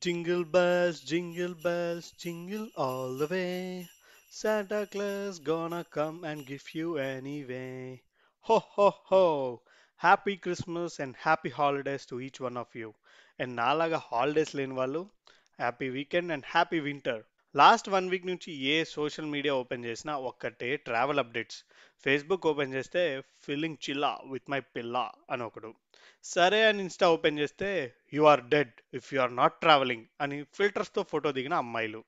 Jingle bells, jingle bells, jingle all the way. Santa Claus gonna come and give you anyway. Ho ho ho! Happy Christmas and happy holidays to each one of you. And నాలాగా holidays లేని వాళ్ళు happy weekend and happy winter Last one week నుంచి ఏ social media open చేసినా ఒక్కటే travel updates. Facebook open చేస్తే feeling చిల్లా with my పిల్లా అని ఒకడు. సరే అని ఇన్స్టా ఓపెన్ చేస్తే you are dead if you are not travelling అని ఫిల్టర్స్తో ఫోటో దిగిన అమ్మాయిలు.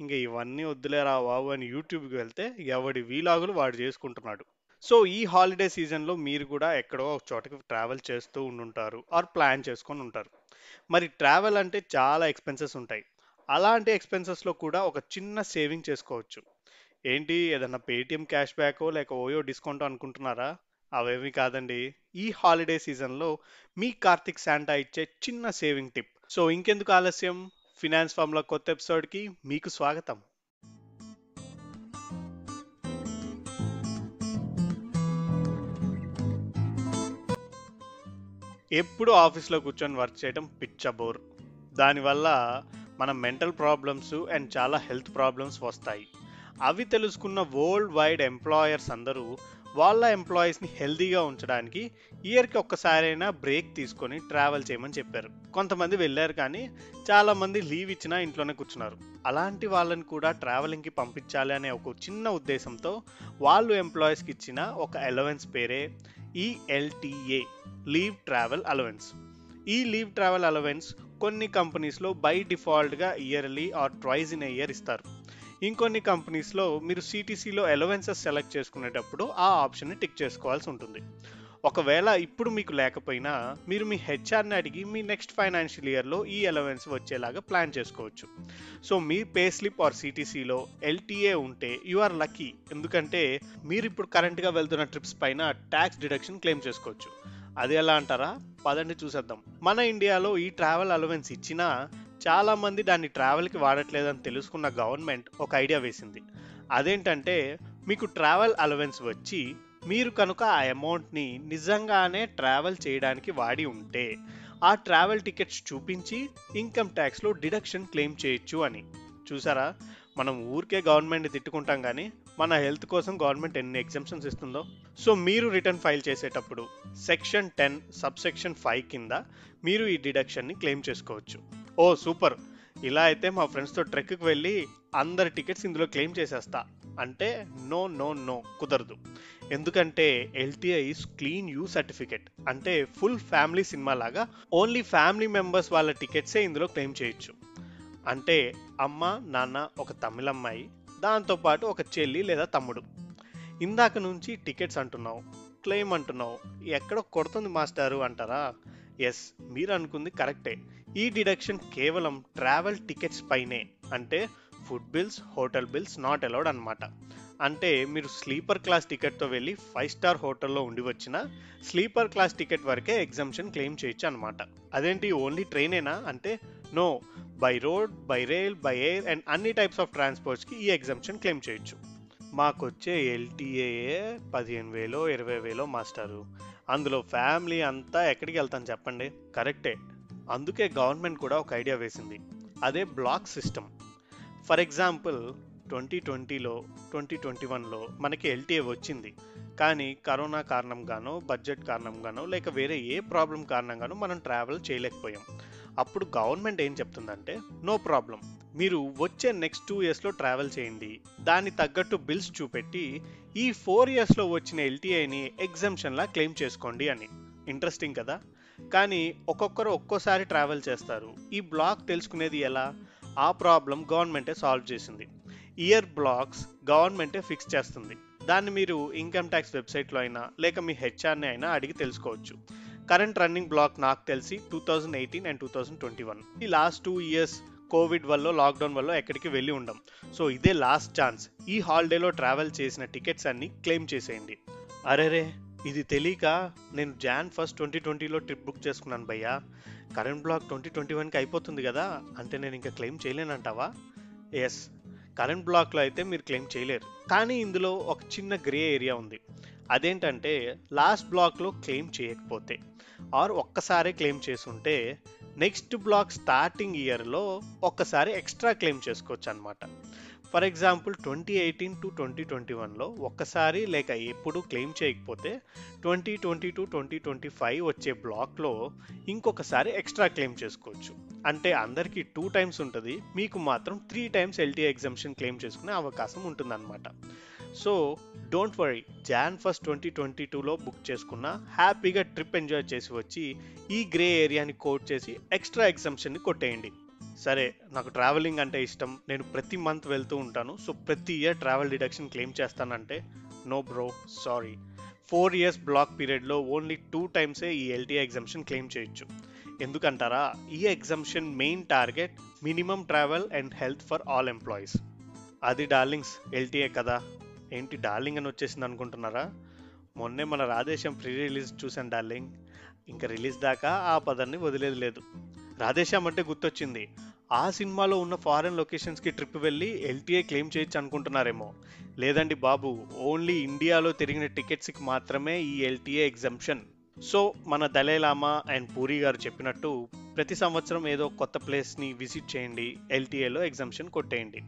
ఇంకా ఇవన్నీ వద్దులేరా బాబు అని యూట్యూబ్కి వెళ్తే ఎవడి వీలాగులు వాడు చేసుకుంటున్నాడు. సో ఈ హాలిడే సీజన్లో మీరు కూడా ఎక్కడో ఒక చోటకి ట్రావెల్ చేస్తూ ఉండుంటారు ఆర్ ప్లాన్ చేసుకొని ఉంటారు. మరి ట్రావెల్ అంటే చాలా ఎక్స్పెన్సెస్ ఉంటాయి. అలాంటి ఎక్స్పెన్సెస్లో కూడా ఒక చిన్న సేవింగ్ చేసుకోవచ్చు. ఏంటి? ఏదన్నా పేటిఎం క్యాష్ బ్యాకో లేక ఓయో డిస్కౌంట్ అనుకుంటున్నారా? అవేమి కాదండి. ఈ హాలిడే సీజన్లో మీ కార్తిక్ శాంటా ఇచ్చే చిన్న సేవింగ్ టిప్. సో ఇంకెందుకు ఆలస్యం? ఫినాన్స్ ఫామ్లో కొత్త ఎపిసోడ్కి మీకు స్వాగతం. ఎప్పుడు ఆఫీస్లో కూర్చొని వర్క్ చేయడం పిచ్చబోర్ దానివల్ల మన మెంటల్ ప్రాబ్లమ్స్ అండ్ చాలా హెల్త్ ప్రాబ్లమ్స్ వస్తాయి. అవి తెలుసుకున్న వరల్డ్ వైడ్ ఎంప్లాయర్స్ అందరూ వాళ్ళ ఎంప్లాయీస్ని హెల్దీగా ఉంచడానికి ఇయర్కి ఒక్కసారైనా బ్రేక్ తీసుకొని ట్రావెల్ చేయమని చెప్పారు. కొంతమంది వెళ్ళారు కానీ చాలామంది లీవ్ ఇచ్చినా ఇంట్లోనే కూర్చున్నారు. అలాంటి వాళ్ళని కూడా ట్రావెలింగ్కి పంపించాలి అనే ఒక చిన్న ఉద్దేశంతో వాళ్ళు ఎంప్లాయీస్కి ఇచ్చిన ఒక అలవెన్స్ పేరే ఈఎల్టీఏ లీవ్ ట్రావెల్ అలవెన్స్ ఈ లీవ్ ట్రావెల్ అలవెన్స్ కొన్ని కంపెనీస్లో బై డిఫాల్ట్గా yearly or twice in year ఇస్తారు. ఇంకొన్ని కంపెనీస్లో మీరు సిటీసీలో ఎలవెన్సెస్ సెలెక్ట్ చేసుకునేటప్పుడు ఆ ఆప్షన్ని టిక్ చేసుకోవాల్సి ఉంటుంది. ఒకవేళ ఇప్పుడు మీకు లేకపోయినా మీరు మీ హెచ్ఆర్ని అడిగి మీ నెక్స్ట్ ఫైనాన్షియల్ ఇయర్లో ఈ అలవెన్స్ వచ్చేలాగా ప్లాన్ చేసుకోవచ్చు. సో మీ పే స్లిప్ ఆర్ సిటీసీలో ఎల్టీఏ ఉంటే యు ఆర్ లక్కీ. ఎందుకంటే మీరు ఇప్పుడు కరెంట్గా వెళ్తున్న ట్రిప్స్ పైన ట్యాక్స్ డిడక్షన్ క్లెయిమ్ చేసుకోవచ్చు. అది ఎలా అంటారా? పదండి చూసేద్దాం. మన ఇండియాలో ఈ ట్రావెల్ అలవెన్స్ ఇచ్చినా చాలా మంది దాన్ని ట్రావెల్కి వాడట్లేదని తెలుసుకున్న గవర్నమెంట్ ఒక ఐడియా వేసింది. అదేంటంటే మీకు ట్రావెల్ అలవెన్స్ వచ్చి మీరు కనుక ఆ అమౌంట్ని నిజంగానే ట్రావెల్ చేయడానికి వాడి ఉంటే ఆ ట్రావెల్ టికెట్స్ చూపించి ఇన్కమ్ ట్యాక్స్లో డిడక్షన్ క్లెయిమ్ చేయొచ్చు అని. చూసారా? మనం ఊరికే గవర్నమెంట్ని తిట్టుకుంటాం కానీ మన హెల్త్ కోసం గవర్నమెంట్ ఎన్ని ఎగ్జామ్షన్స్ ఇస్తుందో. సో మీరు రిటర్న్ ఫైల్ చేసేటప్పుడు section ten sub section five కింద మీరు ఈ డిడక్షన్ని క్లెయిమ్ చేసుకోవచ్చు. ఓ సూపర్! ఇలా అయితే మా ఫ్రెండ్స్తో ట్రెక్కి వెళ్ళి అందరి టికెట్స్ ఇందులో క్లెయిమ్ చేసేస్తా. అంటే నో నో నో కుదరదు. ఎందుకంటే LTI is clean U certificate. అంటే ఫుల్ ఫ్యామిలీ సినిమా లాగా ఓన్లీ ఫ్యామిలీ మెంబర్స్ వాళ్ళ టికెట్సే ఇందులో క్లెయిమ్ చేయొచ్చు. అంటే అమ్మ నాన్న ఒక తమిళ అమ్మాయి దాంతోపాటు ఒక చెల్లి లేదా తమ్ముడు. ఇందాక నుంచి టికెట్స్ అంటున్నావు క్లెయిమ్ అంటున్నావు ఎక్కడ కొడుతుంది మాస్టారు అంటారా? ఎస్ మీరు అనుకుంది కరెక్టే. ఈ డిడక్షన్ కేవలం ట్రావెల్ టికెట్స్ పైనే అంటే food bills hotel bills not allowed అనమాట అంటే మీరు స్లీపర్ క్లాస్ టికెట్తో వెళ్ళి ఫైవ్ స్టార్ హోటల్లో ఉండి వచ్చిన స్లీపర్ క్లాస్ టికెట్ వరకే ఎగ్జామ్షన్ క్లెయిమ్ చేయొచ్చు అనమాట అదేంటి ఓన్లీ ట్రైనేనా? అంటే no by road by rail by air and అన్ని టైప్స్ ఆఫ్ ట్రాన్స్పోర్ట్స్కి ఈ ఎగ్జామ్షన్ క్లెయిమ్ చేయొచ్చు. మాకొచ్చే ఎల్టీఏఏ పదిహేను వేలో ఇరవై వేలో మాస్టారు. అందులో ఫ్యామిలీ అంతా ఎక్కడికి వెళ్తాను చెప్పండి? కరెక్టే. అందుకే గవర్నమెంట్ కూడా ఒక ఐడియా వేసింది. అదే block system. For example twenty ట్వంటీలో ట్వంటీ ట్వంటీ వన్లో మనకి ఎల్టీఏ వచ్చింది. కానీ కరోనా కారణంగానో బడ్జెట్ కారణంగానో లేక వేరే ఏ ప్రాబ్లం కారణంగానో మనం ట్రావెల్ చేయలేకపోయాం. అప్పుడు గవర్నమెంట్ ఏం చెప్తుందంటే నో ప్రాబ్లం. మీరు వచ్చే నెక్స్ట్ టూ ఇయర్స్లో ట్రావెల్ చేయండి. దాని తగ్గట్టు బిల్స్ చూపెట్టి ఈ ఫోర్ ఇయర్స్లో వచ్చిన ఎల్టీఐని ఎగ్జామ్షన్లా క్లెయిమ్ చేసుకోండి అని. ఇంట్రెస్టింగ్ కదా? కానీ ఒక్కొక్కరు ఒక్కోసారి ట్రావెల్ చేస్తారు. ఈ బ్లాక్ తెలుసుకునేది ఎలా? ఆ ప్రాబ్లం గవర్నమెంటే సాల్వ్ చేసింది. ఇయర్ బ్లాక్స్ గవర్నమెంటే ఫిక్స్ చేస్తుంది. దాన్ని మీరు ఇన్కమ్ ట్యాక్స్ వెబ్సైట్లో అయినా లేక మీ హెచ్ఆర్ని అయినా అడిగి తెలుసుకోవచ్చు. కరెంట్ రన్నింగ్ బ్లాక్ నాకు తెలిసి two thousand eighteen and two thousand twenty one ఈ లాస్ట్ టూ ఇయర్స్ కోవిడ్ వల్ల లాక్డౌన్ వల్ల ఎక్కడికి వెళ్ళి ఉండం. సో ఇదే లాస్ట్ ఛాన్స్ ఈ హాలిడేలో ట్రావెల్ చేసిన టికెట్స్ అన్ని క్లెయిమ్ చేసేయండి. అరేరే ఇది తెలియక నేను జాన్ ఫస్ట్ ట్వంటీ ట్వంటీలో ట్రిప్ బుక్ చేసుకున్నాను భయ్యా. కరెంట్ బ్లాక్ ట్వంటీ ట్వంటీ వన్కి అయిపోతుంది కదా అంటే నేను ఇంకా క్లెయిమ్ చేయలేనంటావా? ఎస్ కరెంట్ బ్లాక్లో అయితే మీరు క్లెయిమ్ చేయలేరు. కానీ ఇందులో ఒక చిన్న గ్రే ఏరియా ఉంది. అదేంటంటే లాస్ట్ బ్లాక్లో క్లెయిమ్ చేయకపోతే ఆర్ ఒక్కసారే క్లెయిమ్ చేసుంటే నెక్స్ట్ బ్లాక్ స్టార్టింగ్ ఇయర్లో ఒక్కసారి ఎక్స్ట్రా క్లెయిమ్ చేసుకోవచ్చు అనమాట for example twenty eighteen to twenty twenty వన్లో ఒక్కసారి లేక ఎప్పుడు క్లెయిమ్ చేయకపోతే twenty twenty to twenty twenty five వచ్చే బ్లాక్లో ఇంకొకసారి ఎక్స్ట్రా క్లెయిమ్ చేసుకోవచ్చు. అంటే అందరికీ టూ టైమ్స్ ఉంటుంది మీకు మాత్రం three times LTA exemption claim చేసుకునే అవకాశం ఉంటుందన్నమాట. So don't worry Jan first twenty twenty టూలో బుక్ చేసుకున్న హ్యాపీగా ట్రిప్ ఎంజాయ్ చేసి వచ్చి ఈ గ్రే ఏరియాని కోట్ చేసి ఎక్స్ట్రా ఎగ్జామ్షన్ని కొట్టేయండి. సరే నాకు ట్రావెలింగ్ అంటే ఇష్టం. నేను ప్రతి మంత్ వెళ్తూ ఉంటాను. సో ప్రతి ఇయర్ ట్రావెల్ డిడక్షన్ క్లెయిమ్ చేస్తానంటే no bro sorry. Four years block పీరియడ్లో ఓన్లీ టూ టైమ్సే ఈ ఎల్టీఏ ఎగ్జామ్షన్ క్లెయిమ్ చేయొచ్చు. ఎందుకంటారా? ఈ exemption main target minimum travel and health for all employees. అది డార్లింగ్స్ ఎల్టీఏ కదా. ఏంటి డార్లింగ్ అని వచ్చేసింది అనుకుంటున్నారా? మొన్నే మన రాధేశ్యం ప్రీ రిలీజ్ చూసాను డార్లింగ్. ఇంకా రిలీజ్ దాకా ఆ పదాన్ని వదిలేదు లేదు. రాధేశ్యామ్ అంటే గుర్తొచ్చింది. ఆ సినిమాలో ఉన్న ఫారెన్ లొకేషన్స్కి ట్రిప్ వెళ్ళి ఎల్టీఏ క్లెయిమ్ చేయొచ్చు అనుకుంటున్నారేమో. లేదండి బాబు ఓన్లీ ఇండియాలో తిరిగిన టికెట్స్కి మాత్రమే ఈ ఎల్టీఏ ఎగ్జంప్షన్ సో మన Dalai Lama and Puri garu చెప్పినట్టు ప్రతి సంవత్సరం ఏదో కొత్త ప్లేస్ని విజిట్ చేయండి ఎల్టీఏలో ఎగ్జంప్షన్ కొట్టేయండి.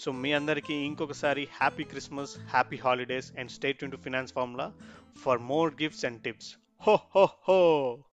సో మీ అందరికీ ఇంకొకసారి happy Christmas happy holidays and state to Finance Formula for more gifts and tips. Ho ho ho!